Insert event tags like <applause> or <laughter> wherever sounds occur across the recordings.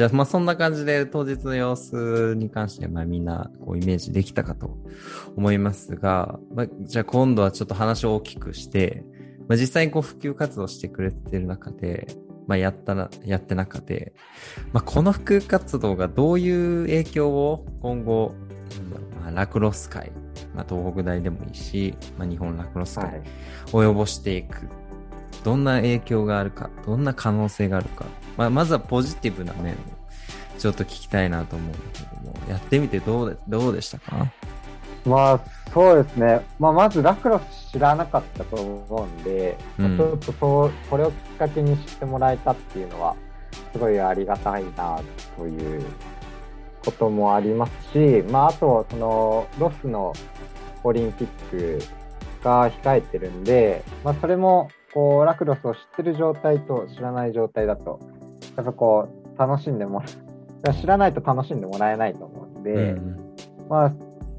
じゃあ、まあそんな感じで当日の様子に関して、まあみんなこうイメージできたかと思いますが、まあ、じゃあ今度はちょっと話を大きくして、まあ実際にこう普及活動してくれてる中で、まあやったら、やって中で、まあこの普及活動がどういう影響を今後、まあ、ラクロス界、まあ東北大でもいいし、まあ日本ラクロス界、及ぼしていく。どんな影響があるか、どんな可能性があるか、まあ、まずはポジティブな面をちょっと聞きたいなと思うんだけども、やってみてどうでどうでしたか？まあ、そうですね。まあ、まずラクロス知らなかったと思うんで、うん、ちょっとそう、これをきっかけに知ってもらえたっていうのは、すごいありがたいな、ということもありますし、まあ、あと、その、ロスのオリンピックが控えてるんで、まあ、それもこうラクロスを知ってる状態と知らない状態だとやっぱこう楽しんでも知らないと楽しんでもらえないと思うんで、うん、まあ、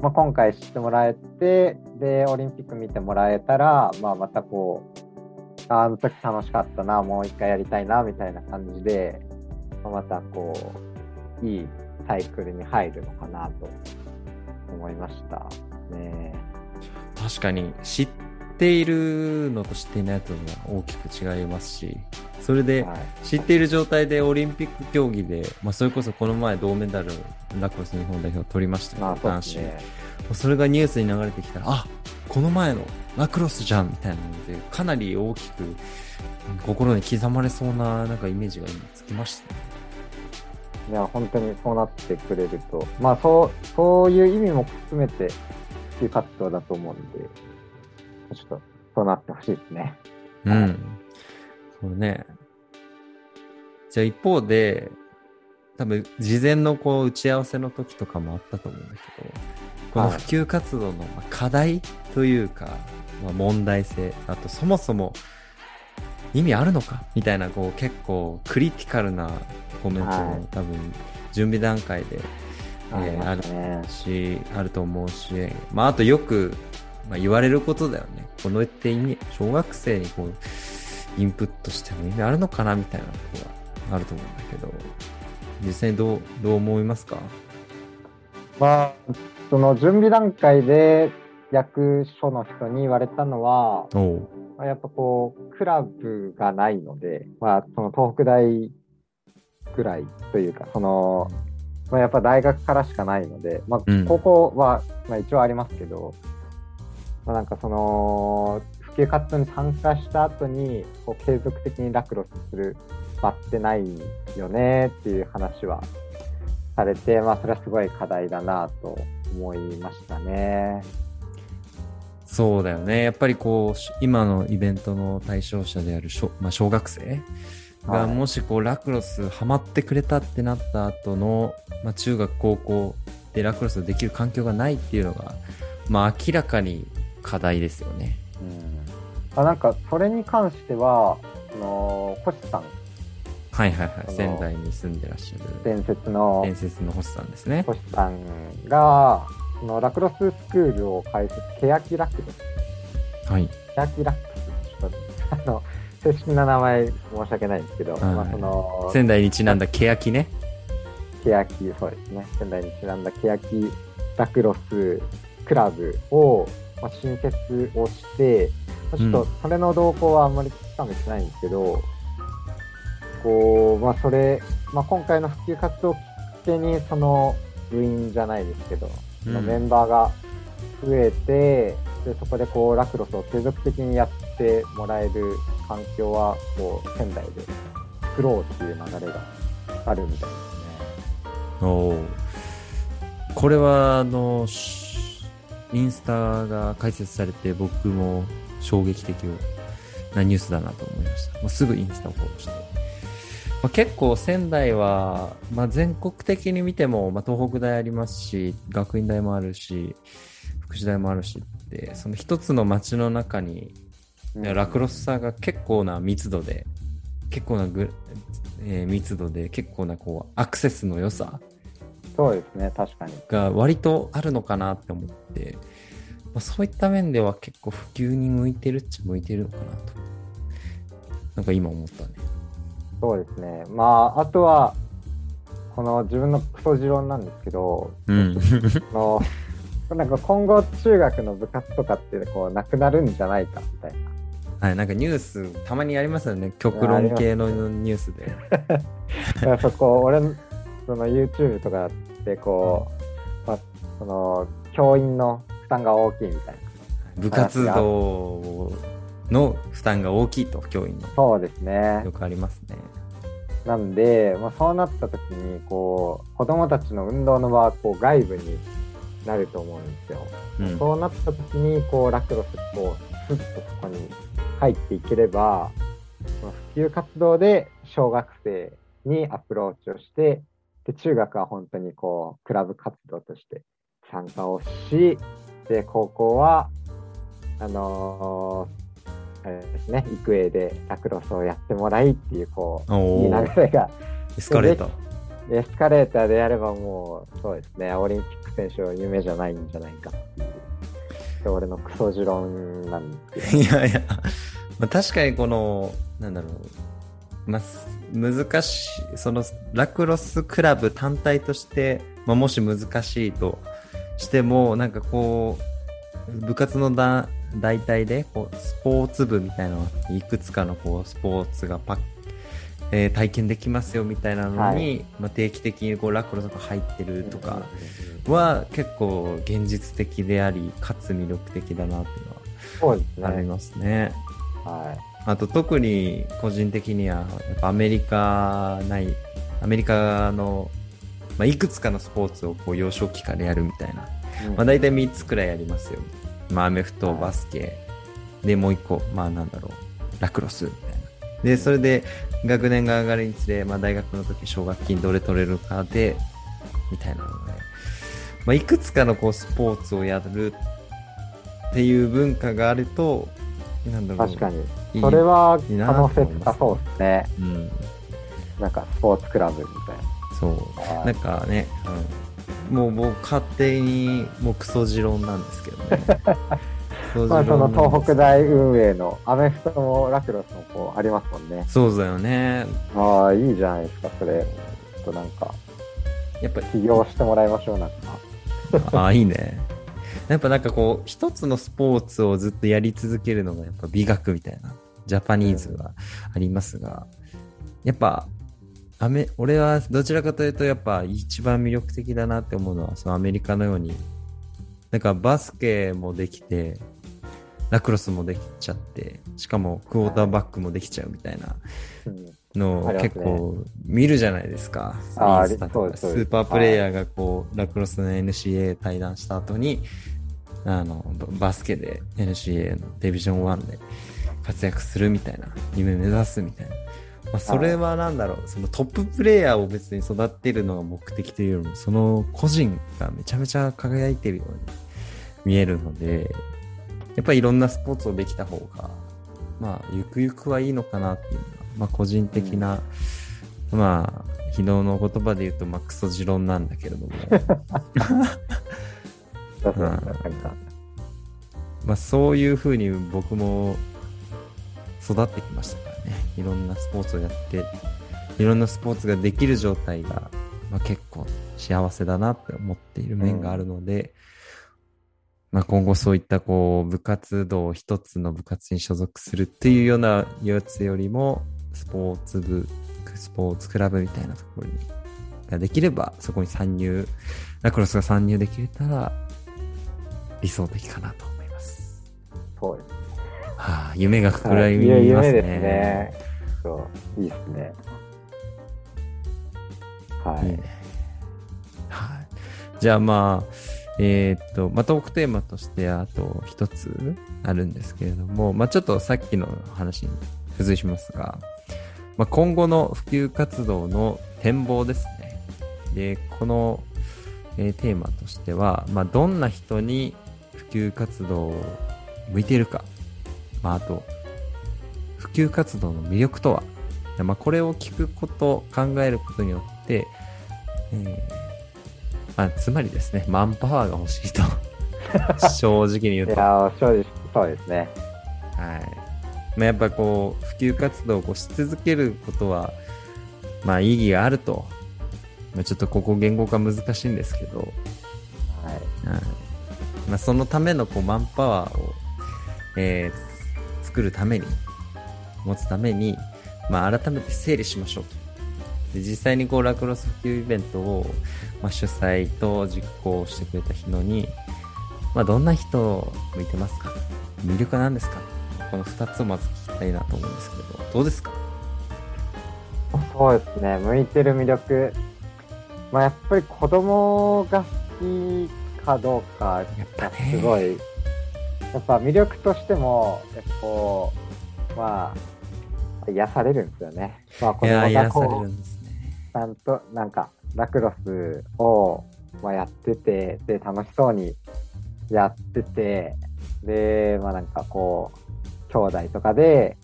まあ、今回知ってもらえてでオリンピック見てもらえたら、まあ、またこうあの時楽しかったなもう一回やりたいなみたいな感じで、またこういいサイクルに入るのかなと思いましたね。確かに知っっているのと知っていないのは大きく違いますし、それで知っている状態でオリンピック競技で、まあ、それこそこの前銅メダルラクロス日本代表取りましたけど、男子、ね、それがニュースに流れてきたらあこの前のラクロスじゃんみたいなのでかなり大きく心に刻まれそうななんかイメージが今つきましたね。いや本当にそうなってくれると。まあそうそういう意味も含めて普及活動だと思うんでちょっとそうなってほしいですね。うん。そうね。じゃあ一方で、多分事前のこう打ち合わせの時とかもあったと思うんだけど、この普及活動の課題というか、まあ、問題性、あとそもそも意味あるのかみたいなこう結構クリティカルなコメントも多分準備段階で、えー、あるし、あると思うし、まああとよくまあ、言われることだよね。このって意味、小学生にこう、インプットしても意味あるのかなみたいなことがあると思うんだけど、実際どう、どう思いますか？まあ、その準備段階で役所の人に言われたのは、まあ、やっぱこう、クラブがないので、まあ、その東北大ぐらいというか、その、まあ、やっぱ大学からしかないので、まあ、高校は、まあ、一応ありますけど、まあ、なんかその普及活動に参加した後にこう継続的にラクロスする場ってないよねっていう話はされて、まあ、それはすごい課題だなと思いましたね。そうだよね。やっぱりこう、今のイベントの対象者である小,、まあ、小学生がもしこう、ラクロスハマってくれたってなった後の、まあ、中学、高校でラクロスできる環境がないっていうのが、まあ、明らかに課題ですよね。うん、あなんかそれに関してはあの星さん。はいはいはい。仙台に住んでらっしゃる。伝説の伝説の星さんですね。星さんがそのラクロススクールを開設ケヤキラクロスはい。ケヤキラクスちょっとあの正式な名前申し訳ないんですけど、はい、まあ、その仙台にちなんだケヤキね。ケヤキそうですね。仙台にちなんだケヤキラクロスクラブをまあ、新設をして、まあ、ちょっとそれの動向はあんまりつかめてないんですけど、うん、こう、まあ、それ、まあ、今回の普及活動をきっかけに、その部員じゃないですけど、そのメンバーが増えて、でそこでこうラクロスを継続的にやってもらえる環境はこう仙台で作ろうっていう流れがあるみたいですね。おこれはあのインスタが開設されて僕も衝撃的なニュースだなと思いました。もうすぐインスタをフォローして。まあ、結構仙台は、まあ、全国的に見ても、まあ、東北大ありますし、学院大もあるし、福祉大もあるしって、その一つの街の中に、ラクロスさが結構な密度で、結構なぐ、えー、密度で、結構なこうアクセスの良さそうですね、確かに。が割とあるのかなって思って、まあ、そういった面では結構普及に向いてるっちゃ向いてるのかなと。なんか今思ったね。そうですね。まあ、あとは、この自分のクソ持論なんですけど、うん。その <laughs> なんか今後中学の部活とかってこうなくなるんじゃないかみたいな。はい、なんかニュース、たまにありますよね。極論系のニュースで。<laughs> そこ俺その YouTube とかでこう、まあ、その教員の負担が大きいみたいな。部活動の負担が大きいと、教員の。そうですねよ。くありますね。なんで、まあ、そうなった時にこう子供たちの運動の場はこう外部になると思うんですよ。うん。そうなった時にこうラクロスこうスッとそこに入っていければ普及活動で小学生にアプローチをしてで中学は本当にこうクラブ活動として参加をしで高校はあのーあれですね育英でラクロスをやってもらいっていうこういい流れが。エスカレーター。エスカレーターでやればもう、そうですね、オリンピック選手は夢じゃないんじゃないかっていう、そう俺のクソ持論なんですけ <laughs> いやいや、まあ、確かにこの、なんだろう、まあ、す難しい、そのラクロスクラブ単体として、まあ、もし難しいとしても、なんかこう、部活のだ大体でこうスポーツ部みたいないくつかのこうスポーツがパッ、えー体験できますよみたいなのに、はいまあ、定期的にこうラクロスが入ってるど。とかうんは結構現実的でありかつ魅力的だなっていうのはそうですね。ありますね。はあと特に個人的にはやっぱアメリカないアメリカの、まあ、いくつかのスポーツをこう幼少期からやるみたいな、い。うん。まあ、大体3つくらいやりますよ、まあ、アメフトはい。バスケ。でもう1個まあなんだろう。ラクロスみたいな。でそれで学年が上がるにつれ、まあ、大学の時奨学金どれ取れるかでみたいなので、まあ、いくつかのこうスポーツをやるっていう文化があるとなんだろう確かに。いいそれは可能性高そうですね。うん、なんかスポーツクラブみそうたいな。なんかね、うん、もうもう勝手にもうクソ持論なんですけどね。<laughs> まあその東北大運営のアメフトもラクロスもこうありますもんね。そうだよね。ああ、いいじゃないですか、それ。ちょっとなんか、やっぱ起業してもらいましょう、なんか。ああ、いいね。やっぱなんかこう、一つのスポーツをずっとやり続けるのがやっぱ美学みたいな、ジャパニーズはありますが、やっぱ、アメ、俺はどちらかというとやっぱ一番魅力的だなって思うのは、そのアメリカのように、なんかバスケもできて、ラクロスもできちゃって、しかもクォーターバックもできちゃうみたいなうんのを結構見るじゃないですか。スーパープレイヤーがこう、ラクロスの NCA 対談した後に、あの、ババスケで NCA のディビジョン1で活躍するみたいな、夢目指すみたいな。まあ、それはなんだろう、そのトッププレイヤーを別に育てるのが目的というよりも、その個人がめちゃめちゃ輝いてるように見えるので、やっぱりいろんなスポーツをできた方が、まあ、ゆくゆくはいいのかなっていうのは、まあ、個人的な、まあ、昨日の言葉で言うと、まあ、クソ持論なんだけれども、<laughs> まあ、そういうふうに僕も育ってきましたからね。いろんなスポーツをやって、いろんなスポーツができる状態が、まあ、結構幸せだなって思っている面があるので、まあ、今後そういったこう部活動一つの部活に所属するっていうようなやつよりもスポーツ部スポーツクラブみたいなところにができればそこに参入ラクロスが参入できれたら理想的かなと思います。そうです。はあ、夢が膨らはいみますね。夢ですね。そう、いいですね。はいい。いね。はい。じゃあまあ、えーっと、まあ、トークテーマとしてあと一つあるんですけれども、まあ、ちょっとさっきの話に付随しますが、まあ、今後の普及活動の展望ですね。で、この、えーテーマとしては、まあ、どんな人に普及活動を向いているか、まあ、あと、普及活動の魅力とは、でまあ、これを聞くこと、考えることによって、えーまあ、つまりですね、マンパワーが欲しいと。<laughs> 正直に言うと。いやー、正直、そうですね。はい。まあ、やっぱこう、普及活動をし続けることは、まあ、意義があるとまあ、ちょっとここ言語化難しいんですけど、はい。はいまあ、そのためのこうマンパワーを、えー作るために、持つために、まあ、改めて整理しましょうと。で実際にこうラクロス普及イベントを、まあ、主催と実行してくれた人に、まあ、どんな人向いてますか？魅力は何ですか？この2つをまず聞きたいなと思うんですけど、どうですか？そうですね、向いてる魅力。まあ、やっぱり子供が好きかどうかがすごい、やっぱ魅力としても、こう、まあ、癒されるんですよね。まあ、子いやー、供が癒さんと、なんか、ラクロスを、まあ、やってて、で、楽しそうにやってて、で、まあなんかこう、兄弟とかで、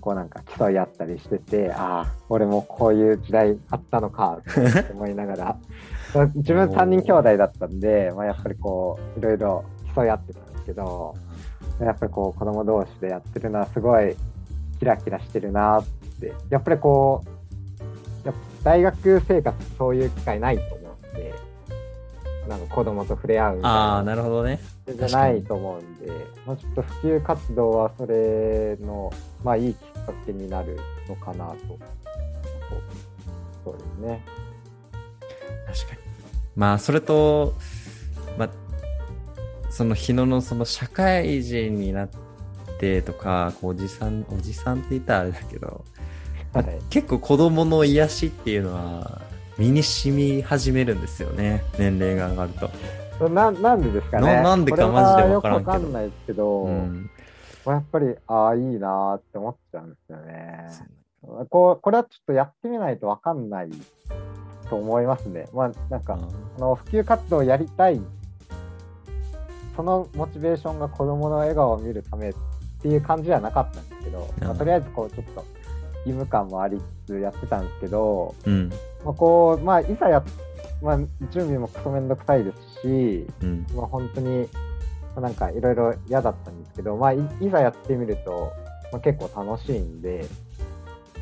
こうなんか競い合ったりしてて、ああ、俺もこういう時代あったのか、って思いながら、ま <laughs> あ自分3人兄弟だったんで、まあやっぱりこう、いろいろ競い合ってたんですけど、やっぱりこう、子供同士でやってるのはすごいキラキラしてるなって、やっぱりこう、やっぱ大学生活そういう機会ないと思うんで、なんか子供と触れ合うみたいああ、ななるほどね。じゃないと思うんで、まあ、ちょっと普及活動はそれの、まあ、いいきっかけになるのかなと。そうですね。確かに。まあ、それと、まあ、その日野のその社会人になってとか、こうおじさん、おじさんって言ったらあれだけど、はい。結構子供の癒しっていうのは身に染み始めるんですよね。年齢が上がると。ななんでですかね？ななんでかマジでわからんけどよくわかんないですけど、うん。まあ、やっぱり、ああ、いいなーって思っちゃうんですよね。こうこれはちょっとやってみないとわかんないと思いますね。まあ、なんか、この普及活動をやりたい、そのモチベーションが子供の笑顔を見るためっていう感じではなかったんですけど、うんまあ、とりあえずこうちょっと義務感もありつつやってたんですけど、うん。まあ、こう、まあ、いざや、まあ、準備もクソめんどくさいですし、うん。まあ、本当に、まあなんかいろいろ嫌だったんですけど、まあ、いいざやってみると、まあ、結構楽しいんで、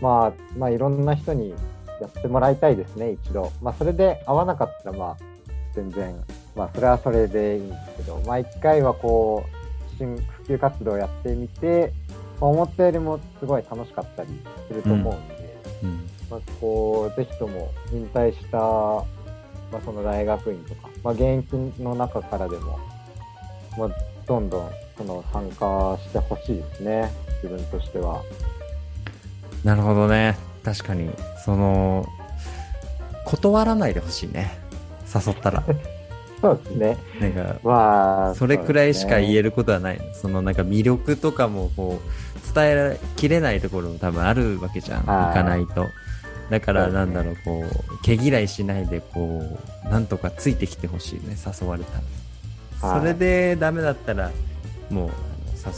まあ、まあ、いろんな人にやってもらいたいですね、一度。まあ、それで合わなかったら、まあ、全然、まあ、それはそれでいいんですけど、まあ、一回はこう、新普及活動をやってみて、まあ、思ったよりもすごい楽しかったりすると思うんで、うん。まあ、こう、ぜひとも引退した、まあ、その大学院とか、まあ、現役の中からでも、まあ、どんどん、その、参加してほしいですね、自分としては。なるほどね。確かに、その、断らないでほしいね。誘ったら。<laughs> そうですね。なんか、まあ、それくらいしか言える。ることはない。そのなんか魅力とかもこう、伝えきれないところも多分あるわけじゃん。はい行かないと。だからなんだろう、こう、毛嫌いしないでこう、なんとかついてきてほしいね、誘われたら。はいそれでダメだったら、もう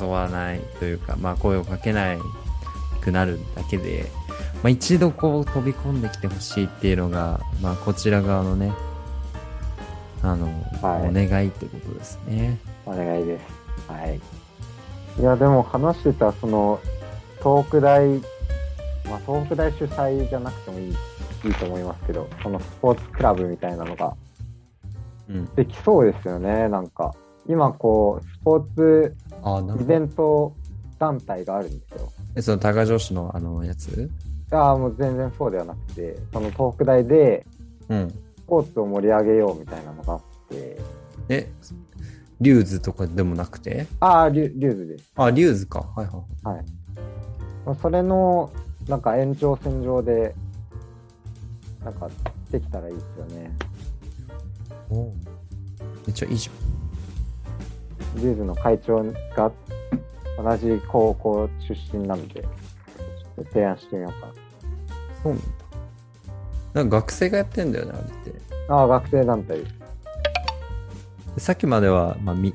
誘わないというか、まあ声をかけないくなるだけで、まあ一度こう飛び込んできてほしいっていうのが、まあこちら側のね、あの、はいお願いってことですね。お願いです。はい。いや、でも話してた、その、東北大、まあ、東北大主催じゃなくてもいい、いいと思いますけど、そのスポーツクラブみたいなのがうん。できそうですよね、なんか。今、こう、スポーツイベント団体があるんですよ。え、その高女子のあのやつ？ああ、もう全然そうではなくて、その東北大でうん。スポーツを盛り上げようみたいなのがあって、え、リューズとかでもなくて？ああ、リュリューズです。あ、リューズか。はいはい。はい。まあそれの、なんか延長線上で、なんか、できたらいいですよね。おめっちゃいいじリューズの会長が同じ高校出身なので、ちょっと提案してみようかゃん。そうなんだ。なんか学生がやってんだよね、あれって。な。ああ、学生団体さっきまでは、まあ、み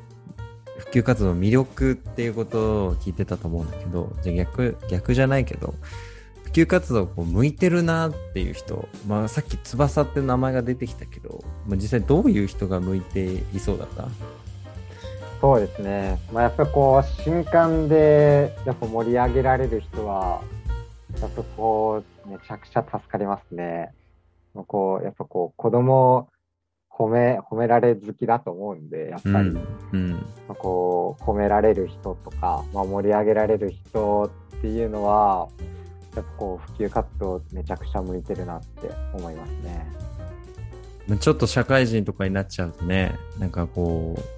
普及活動の魅力っていうことを聞いてたと思うんだけど、じゃあ逆、逆じゃないけど、普及活動こう向いてるなっていう人、まあさっき翼って名前が出てきたけど、まあ、実際どういう人が向いていそうだった？そうですね。まあ、やっぱりこう、新刊で、やっぱ盛り上げられる人は、やっぱこう、めちゃくちゃ助かりますね。こう、やっぱこう、子供を褒め、褒められ好きだと思うんで、やっぱり、うん。まあこう、褒められる人とか、まあ、盛り上げられる人っていうのは、やっぱこう、普及活動めちゃくちゃ向いてるなって思いますね。ちょっと社会人とかになっちゃうとね、なんかこう、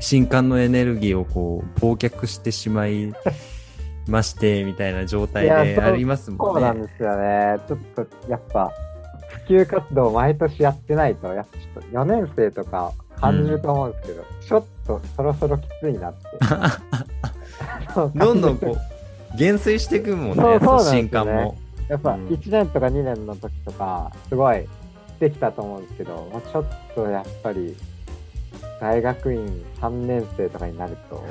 新刊のエネルギーをこう、忘却してしまいまして、みたいな状態でありますもんね。そうなんですよね。ちょっと、やっぱ、普及活動を毎年やってないと、やっぱちょっと4年生とか感じると思うんですけど、ちょっとそろそろきついなって。<laughs> どんどんこう、減衰していくもんね、そうそう新刊も。やっぱうん1年とか2年の時とか、すごいできたと思うんですけど、まあ、ちょっとやっぱり、大学院3年生とかになると、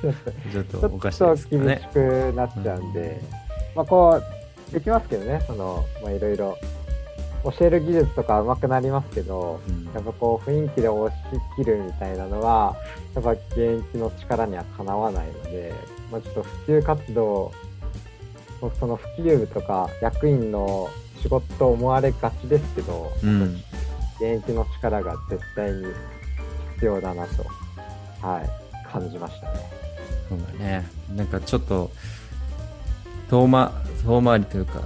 <laughs> ちょっちょとおかしいっとですか厳しね。くなっちゃうんで、まあこう、できますけどね、その、まあいろいろ、教える技術とか上手くなりますけど、うんやっぱこう雰囲気で押し切るみたいなのは、やっぱ現役の力にはかなわないので、まあちょっと普及活動、その普及部とか役員の仕事と思われがちですけど、うん。現役の力が絶対に必要だなと、はい、感じましたね。そうだね。なんかちょっと、遠ま、遠回りというか、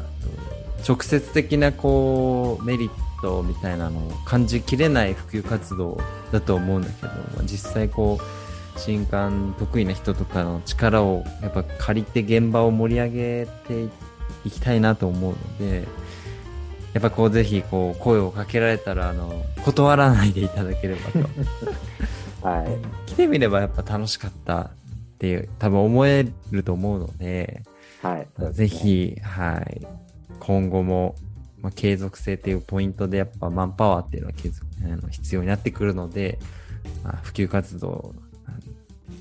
直接的なこう、メリットみたいなのを感じきれない普及活動だと思うんだけど、実際こう、新刊得意な人とかの力をやっぱ借りて現場を盛り上げていきたいなと思うので、やっぱこうぜひこう声をかけられたらあの断らないでいただければと <laughs> はい。来てみればやっぱ楽しかったっていう、多分思えると思うので、はい。ぜひ、はい、今後も、まあ、継続性っていうポイントでやっぱマンパワーっていうのは継続あの必要になってくるので、まあ、普及活動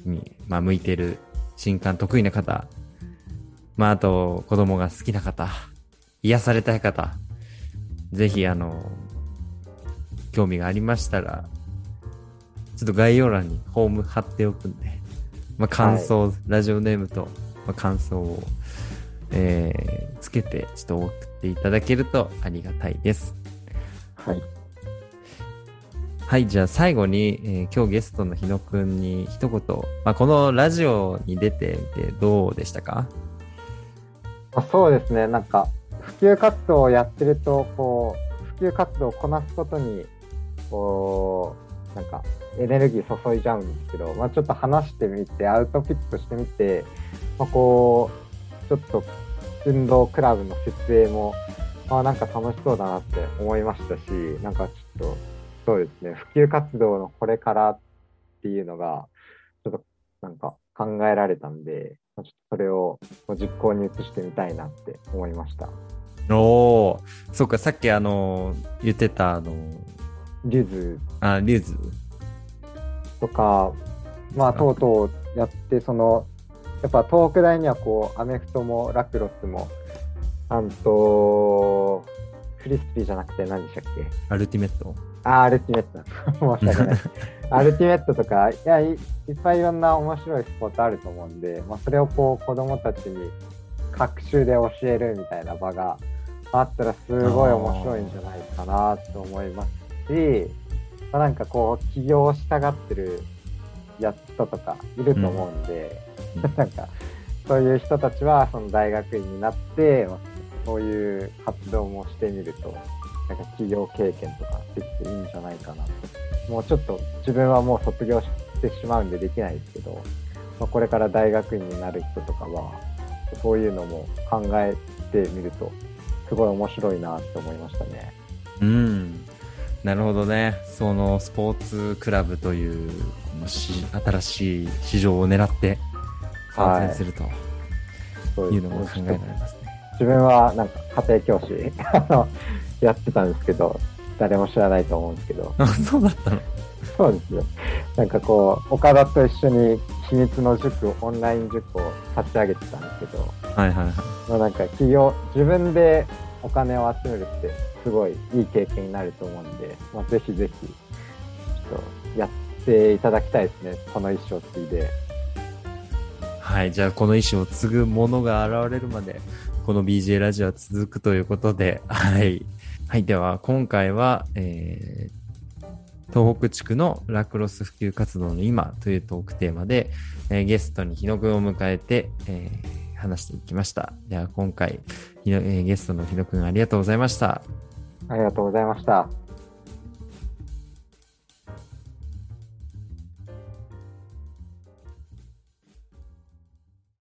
に、まあ、向いてる新刊得意な方、まあ、あと子供が好きな方、癒されたい方、ぜひあの、興味がありましたら、ちょっと概要欄にホーム貼っておくんで、まあ、感想、ラジオネームと、まあ、感想を、えーつけて、ちょっと送っていただけるとありがたいです。はい。はい、じゃあ最後に、えー今日ゲストの日野くんに一言、まあ、このラジオに出てみてどうでしたか？まあ、そうですね、なんか、普及活動をやってると、こう、普及活動をこなすことに、こう、なんか、エネルギー注いじゃうんですけど、まあ、ちょっと話してみて、アウトプットしてみて、まあ、こう、ちょっと、運動クラブの設営も、まあ、なんか楽しそうだなって思いましたし、なんかちょっと、そうですね、普及活動のこれからっていうのが、ちょっと、なんか考えられたんで、まちょっとそれを実行に移してみたいなって思いました。おお、そっか、さっきあの、言ってたあの、リュズ。あ、リューズ。とか、まあ、とうとうやって、その、やっぱ東北大にはこう、アメフトもラクロスも、あんと、フリスビーじゃなくて何でしたっけ？アルティメット。あー、アルティメット。だ。<laughs> 申し訳ない。<laughs> アルティメットとか、いやい、いっぱいいろんな面白いスポーツあると思うんで、まあ、それをこう、子供たちに、学習で教えるみたいな場があったら、すごい面白いんじゃないかなと思いますし、まあ、なんかこう、起業したがってるや人とかいると思うんで、うん <laughs> なんか、そういう人たちは、その大学院になって、まあそういう活動もしてみると、なんか企業経験とかできていいんじゃないかなと。もうちょっと自分はもう卒業してしまうんでできないですけど、まあ、これから大学院になる人とかは、そういうのも考えてみると、すごい面白いなって思いましたね。うん。なるほどね。そのスポーツクラブという、このし新しい市場を狙って参戦するとそういうのも考えられますね。自分はなんか家庭教師やってたんですけど、誰も知らないと思うんですけど、あ、そうだったの？そうですよ。なんかこう、岡田と一緒に秘密の塾、オンライン塾を立ち上げてたんですけど、はいはいはい。まあ、なんか企業、自分でお金を集めるってすごいいい経験になると思うんで、まあ、ぜひぜひ、ちょっとやっていただきたいですね。この一生継いで。はい。じゃあ、この意思を継ぐものが現れるまで、この BJ ラジオは続くということで、はい。はい、では今回は、えー東北地区のラクロス普及活動の今というトークテーマで、えーゲストに日野くんを迎えて、えー話していきました。では今回、えーゲストの日野くんありがとうございました。ありがとうございました。